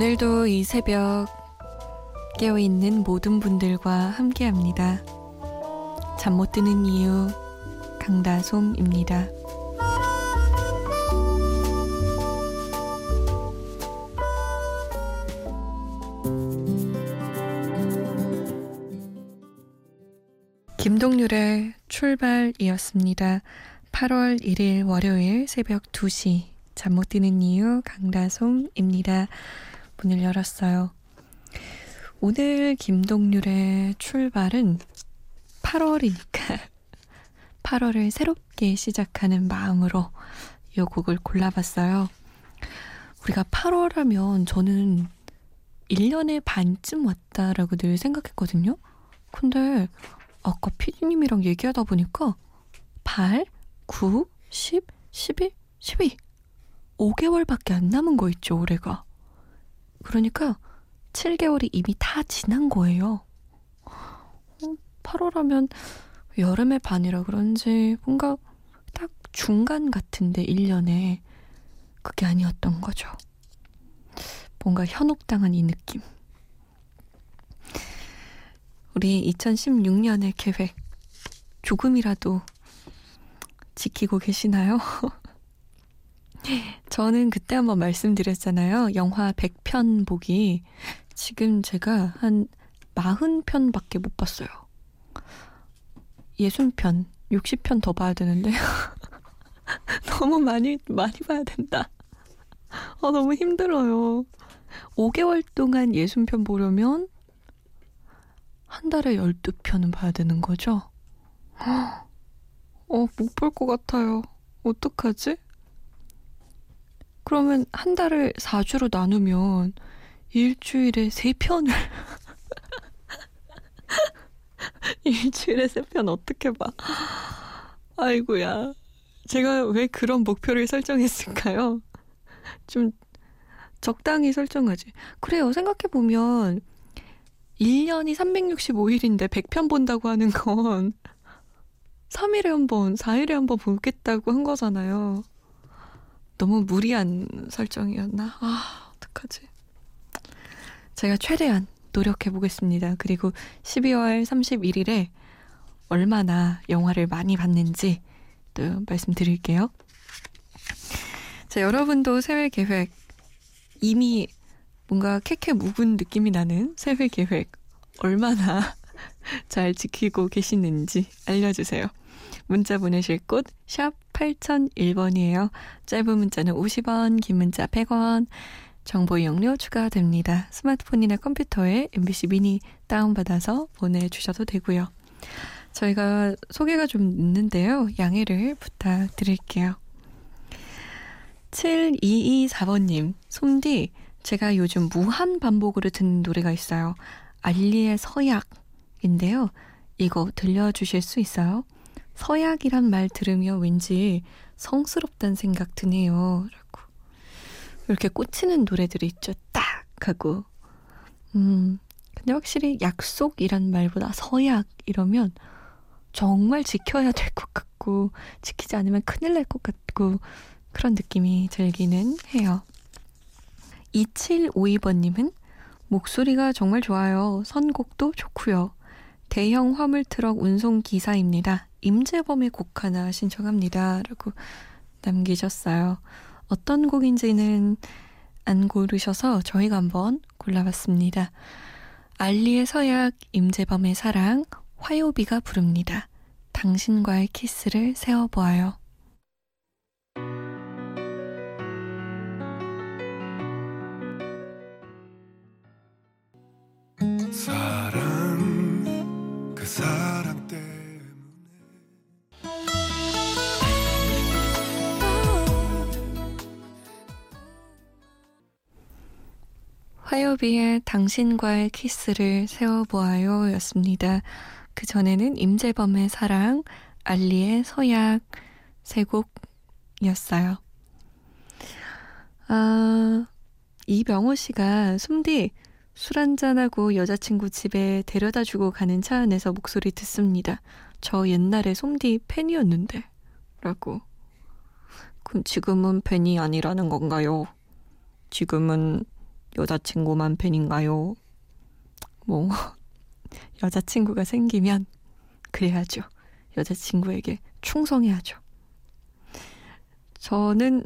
오늘도 이 새벽 깨어있는 모든 분들과 함께 합니다. 잠 못 드는 이유, 강다솜입니다. 김동률의 출발이었습니다. 8월 1일 월요일 새벽 2시 잠 못 드는 이유 강다솜입니다. 문을 열었어요. 오늘 김동률의 출발은 8월이니까 8월을 새롭게 시작하는 마음으로 이 곡을 골라봤어요. 우리가 8월 하면 저는 1년에 반쯤 왔다라고 늘 생각했거든요. 근데 아까 피디님이랑 얘기하다 보니까 8, 9, 10, 11, 12 5개월밖에 안 남은 거 있죠, 올해가. 그러니까 7개월이 이미 다 지난 거예요. 8월 하면 어, 여름의 반이라 그런지 뭔가 딱 중간 같은데 1년에 그게 아니었던 거죠. 뭔가 현혹당한 이 느낌. 우리 2016년의 계획 조금이라도 지키고 계시나요? 저는 그때 한번 말씀드렸잖아요. 영화 100편 보기. 지금 제가 한 40편밖에 못 봤어요. 60편, 60편 더 봐야 되는데. 너무 많이, 많이 봐야 된다. 아, 너무 힘들어요. 5개월 동안 60편 보려면 한 달에 12편은 봐야 되는 거죠? 어, 못 볼 것 같아요. 어떡하지? 그러면 한 달을 4주로 나누면 일주일에 3편을 일주일에 3편 어떻게 봐? 아이고야. 제가 왜 그런 목표를 설정했을까요? 좀 적당히 설정하지. 그래요. 생각해보면 1년이 365일인데 100편 본다고 하는 건 3일에 한 번, 4일에 한 번 보겠다고 한 거잖아요. 너무 무리한 설정이었나? 아, 어떡하지? 제가 최대한 노력해 보겠습니다. 그리고 12월 31일에 얼마나 영화를 많이 봤는지 또 말씀드릴게요. 자, 여러분도 새해 계획 이미 뭔가 캐캐 묵은 느낌이 나는 새해 계획 얼마나 잘 지키고 계시는지 알려주세요. 문자 보내실 곳 샵 8001번이에요. 짧은 문자는 50원, 긴 문자 100원. 정보 이용료 추가됩니다. 스마트폰이나 컴퓨터에 MBC 미니 다운받아서 보내주셔도 되고요. 저희가 소개가 좀 늦는데요. 양해를 부탁드릴게요. 7224번님, 솜디, 제가 요즘 무한 반복으로 듣는 노래가 있어요. 알리의 서약인데요. 이거 들려주실 수 있어요? 서약이란 말 들으면 왠지 성스럽다는 생각 드네요. 라고. 이렇게 꽂히는 노래들이 있죠. 딱! 하고. 음, 근데 확실히 약속이란 말보다 서약 이러면 정말 지켜야 될 것 같고, 지키지 않으면 큰일 날 것 같고, 그런 느낌이 들기는 해요. 2752번님은 목소리가 정말 좋아요. 선곡도 좋고요. 대형 화물 트럭 운송 기사입니다. 임재범의 곡 하나 신청합니다. 라고 남기셨어요. 어떤 곡인지는 안 고르셔서 저희가 한번 골라봤습니다. 알리의 서약, 임재범의 사랑, 화요비가 부릅니다. 당신과의 키스를 세워보아요. 화요비의 당신과의 키스를 세워보아요 였습니다. 그 전에는 임재범의 사랑, 알리의 서약 세 곡이었어요. 아, 이병호 씨가 숨디 술 한잔하고 여자친구 집에 데려다 주고 가는 차 안에서 목소리 듣습니다. 저 옛날에 솜디 팬이었는데. 라고. 그럼 지금은 팬이 아니라는 건가요? 지금은 여자친구만 팬인가요? 뭐, 여자친구가 생기면 그래야죠. 여자친구에게 충성해야죠. 저는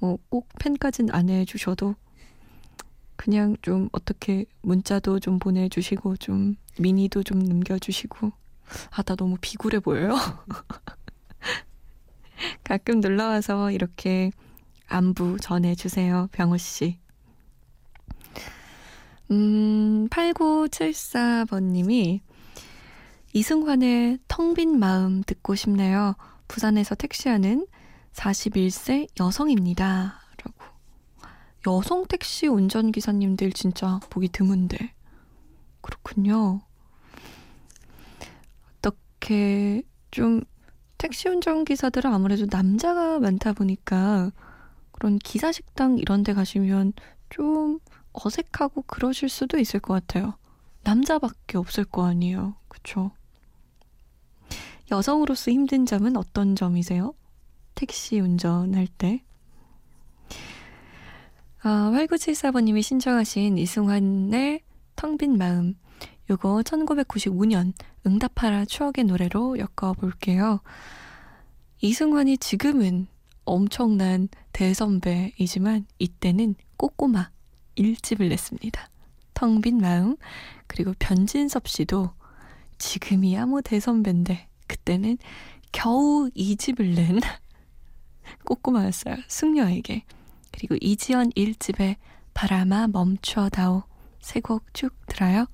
뭐 꼭 팬까진 안 해주셔도 그냥 좀 어떻게 문자도 좀 보내주시고 좀 미니도 좀 남겨주시고 아 나 너무 비굴해 보여요. 가끔 놀러와서 이렇게 안부 전해주세요, 병호 씨. 음, 8974번님이 이승환의 텅 빈 마음 듣고 싶네요. 부산에서 택시하는 41세 여성입니다. 라고. 여성 택시 운전기사님들 진짜 보기 드문데. 그렇군요. 어떻게 좀 택시 운전기사들은 아무래도 남자가 많다 보니까 그런 기사 식당 이런 데 가시면 좀 어색하고 그러실 수도 있을 것 같아요. 남자밖에 없을 거 아니에요. 그쵸? 여성으로서 힘든 점은 어떤 점이세요? 택시 운전할 때. 아, 8974번님이 신청하신 이승환의 텅빈 마음. 요거 1995년 응답하라 추억의 노래로 엮어볼게요. 이승환이 지금은 엄청난 대선배이지만 이때는 꼬꼬마 1집을 냈습니다. 텅 빈 마음 그리고 변진섭 씨도 지금이야 뭐 대선배인데 그때는 겨우 2집을 낸 꼬꼬마였어요. 승려에게. 그리고 이지연 1집의 바람아 멈춰다오 세 곡 쭉 들어요.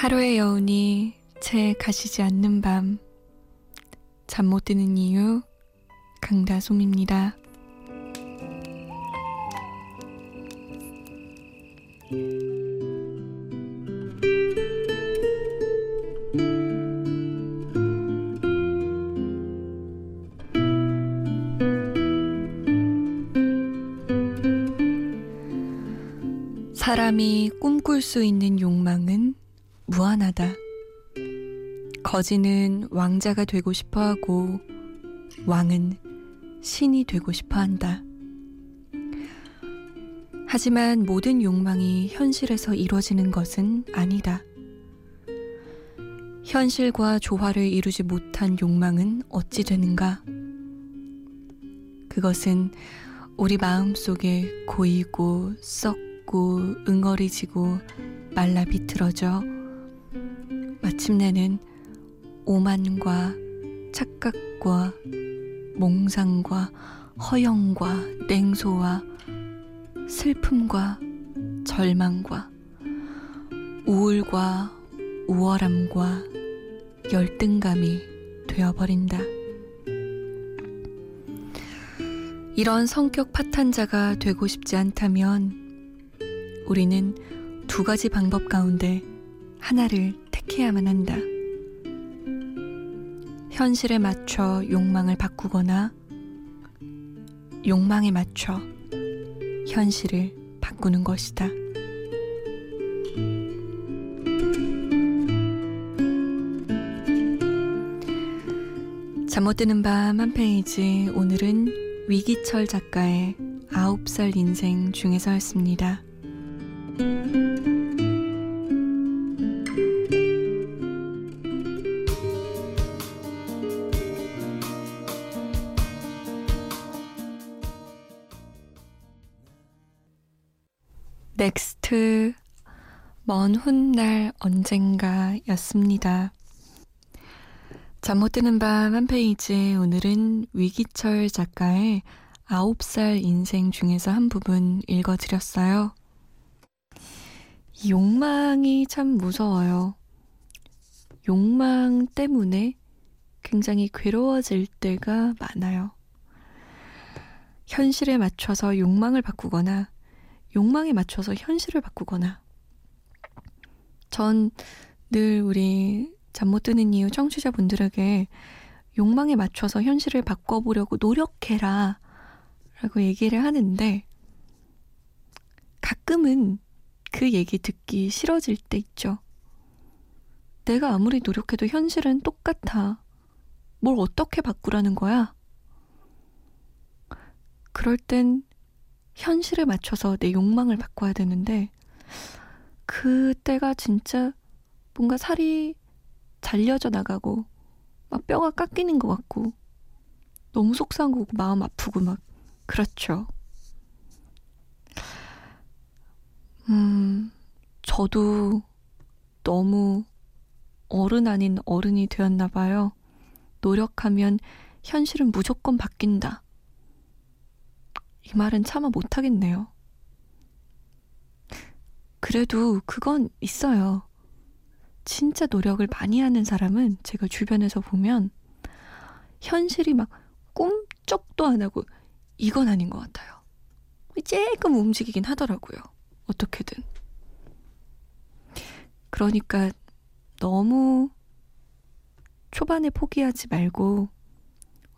하루의 여운이 채 가시지 않는 밤. 잠 못 드는 이유, 강다솜입니다. 사람이 꿈꿀 수 있는 욕망은 무한하다. 거지는 왕자가 되고 싶어 하고, 왕은 신이 되고 싶어 한다. 하지만 모든 욕망이 현실에서 이루어지는 것은 아니다. 현실과 조화를 이루지 못한 욕망은 어찌 되는가? 그것은 우리 마음 속에 고이고 썩고 응어리지고 말라 비틀어져 마침내는 오만과 착각과 몽상과 허영과 냉소와 슬픔과 절망과 우울과 우월함과 열등감이 되어버린다. 이런 성격 파탄자가 되고 싶지 않다면 우리는 두 가지 방법 가운데 하나를 택해야만 한다. 현실에 맞춰 욕망을 바꾸거나 욕망에 맞춰 현실을 바꾸는 것이다. 잠 못 드는 밤 한 페이지 오늘은 위기철 작가의 아홉 살 인생 중에서였습니다. 넥스트 먼 훗날 언젠가 였습니다. 잠 못 드는 밤 한 페이지 오늘은 위기철 작가의 아홉 살 인생 중에서 한 부분 읽어드렸어요. 욕망이 참 무서워요. 욕망 때문에 굉장히 괴로워질 때가 많아요. 현실에 맞춰서 욕망을 바꾸거나 욕망에 맞춰서 현실을 바꾸거나 전 늘 우리 잠 못 드는 이유 청취자분들에게 욕망에 맞춰서 현실을 바꿔보려고 노력해라 라고 얘기를 하는데 가끔은 그 얘기 듣기 싫어질 때 있죠. 내가 아무리 노력해도 현실은 똑같아. 뭘 어떻게 바꾸라는 거야? 그럴 땐 현실에 맞춰서 내 욕망을 바꿔야 되는데, 그때가 진짜 뭔가 살이 잘려져 나가고, 막 뼈가 깎이는 것 같고, 너무 속상하고 마음 아프고 막, 그렇죠. 음, 저도 너무 어른 아닌 어른이 되었나 봐요. 노력하면 현실은 무조건 바뀐다. 이 말은 차마 못하겠네요. 그래도 그건 있어요. 진짜 노력을 많이 하는 사람은 제가 주변에서 보면 현실이 막 꿈쩍도 안 하고 이건 아닌 것 같아요. 조금 움직이긴 하더라고요. 어떻게든. 그러니까 너무 초반에 포기하지 말고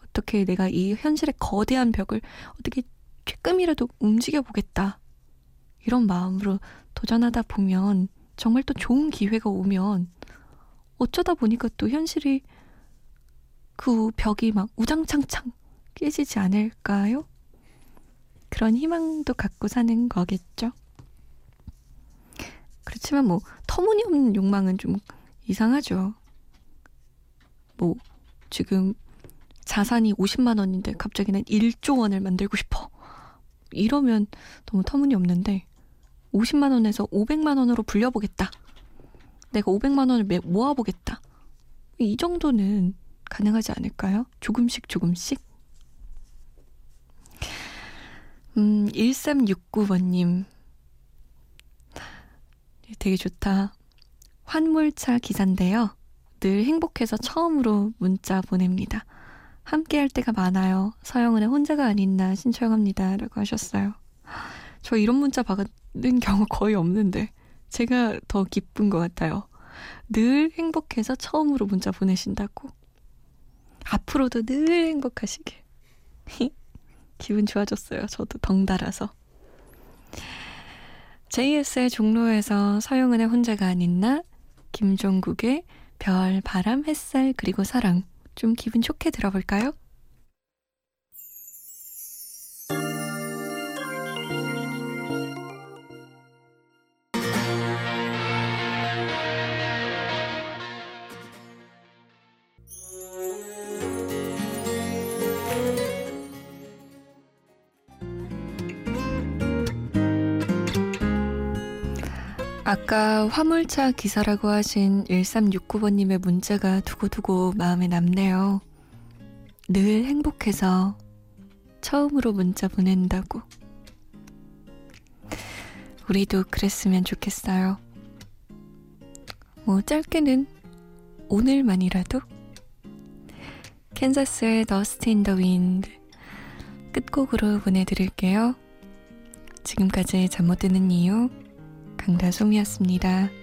어떻게 내가 이 현실의 거대한 벽을 어떻게 조금이라도 움직여 보겠다. 이런 마음으로 도전하다 보면 정말 또 좋은 기회가 오면 어쩌다 보니까 또 현실이 그 벽이 막 우장창창 깨지지 않을까요? 그런 희망도 갖고 사는 거겠죠. 그렇지만 뭐 터무니없는 욕망은 좀 이상하죠. 뭐 지금 자산이 50만 원인데 갑자기는 1조 원을 만들고 싶어. 이러면 너무 터무니없는데 50만 원에서 500만 원으로 불려보겠다. 내가 500만 원을 모아보겠다. 이 정도는 가능하지 않을까요? 조금씩 조금씩. 음, 1369번님. 되게 좋다. 환물차 기사인데요. 늘 행복해서 처음으로 문자 보냅니다. 함께 할 때가 많아요. 서영은의 혼자가 아닌 나 신청합니다. 라고 하셨어요. 저 이런 문자 받은 경우 거의 없는데 제가 더 기쁜 것 같아요. 늘 행복해서 처음으로 문자 보내신다고. 앞으로도 늘 행복하시길. 기분 좋아졌어요. 저도 덩달아서. JS의 종로에서 서영은의 혼자가 아닌 나, 김종국의 별, 바람, 햇살, 그리고 사랑. 좀 기분 좋게 들어볼까요? 아까 화물차 기사라고 하신 1369번님의 문자가 두고두고 마음에 남네요. 늘 행복해서 처음으로 문자 보낸다고. 우리도 그랬으면 좋겠어요. 뭐 짧게는 오늘만이라도 캔자스의 Dust in the Wind 끝곡으로 보내드릴게요. 지금까지 잠 못 드는 이유 강다솜이었습니다.